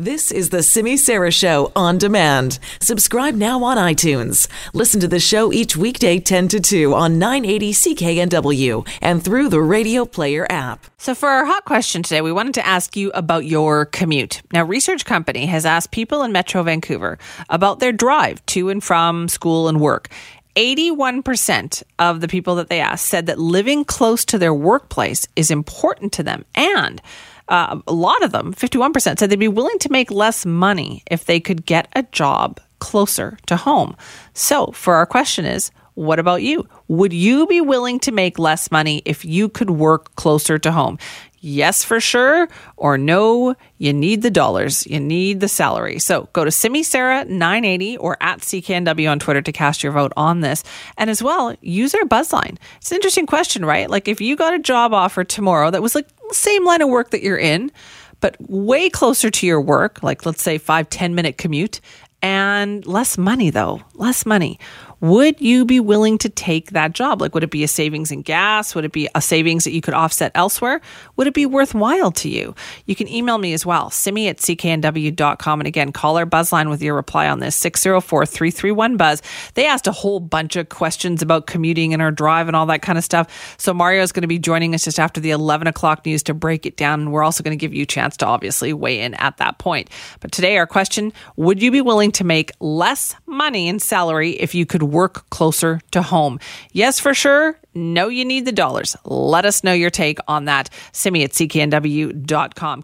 This is the Simi Sara Show on demand. Subscribe now on iTunes. Listen to the show each weekday 10 to 2 on 980 CKNW and through the Radio Player app. So, for our hot question today, we wanted to ask you about your commute. Now, Research Company has asked people in Metro Vancouver about their drive to and from school and work. 81% of the people that they asked said that living close to their workplace is important to them and uh, a lot of them, 51%, said they'd be willing to make less money if they could get a job closer to home. So, for our question is, what about you? Would you be willing to make less money if you could work closer to home? Yes for sure, or no, you need the dollars, you need the salary. So go to Simi Sara 980 or at CKNW on Twitter to cast your vote on this. And as well, use our buzzline. It's an interesting question, right? Like if you got a job offer tomorrow that was like same line of work that you're in, but way closer to your work, like let's say five ten minute commute, and less money though, less money would you be willing to take that job? Like, would it be a savings in gas? Would it be a savings that you could offset elsewhere? Would it be worthwhile to you? You can email me as well, simi at cknw.com. And again, call our buzzline with your reply on this 604 331 Buzz. They asked a whole bunch of questions about commuting and our drive and all that kind of stuff. So Mario is going to be joining us just after the 11 o'clock news to break it down. And we're also going to give you a chance to obviously weigh in at that point. But today, our question would you be willing to make less money in salary if you could work closer to home? Yes, for sure. No, you need the dollars. Let us know your take on that. Simi at cknw.com.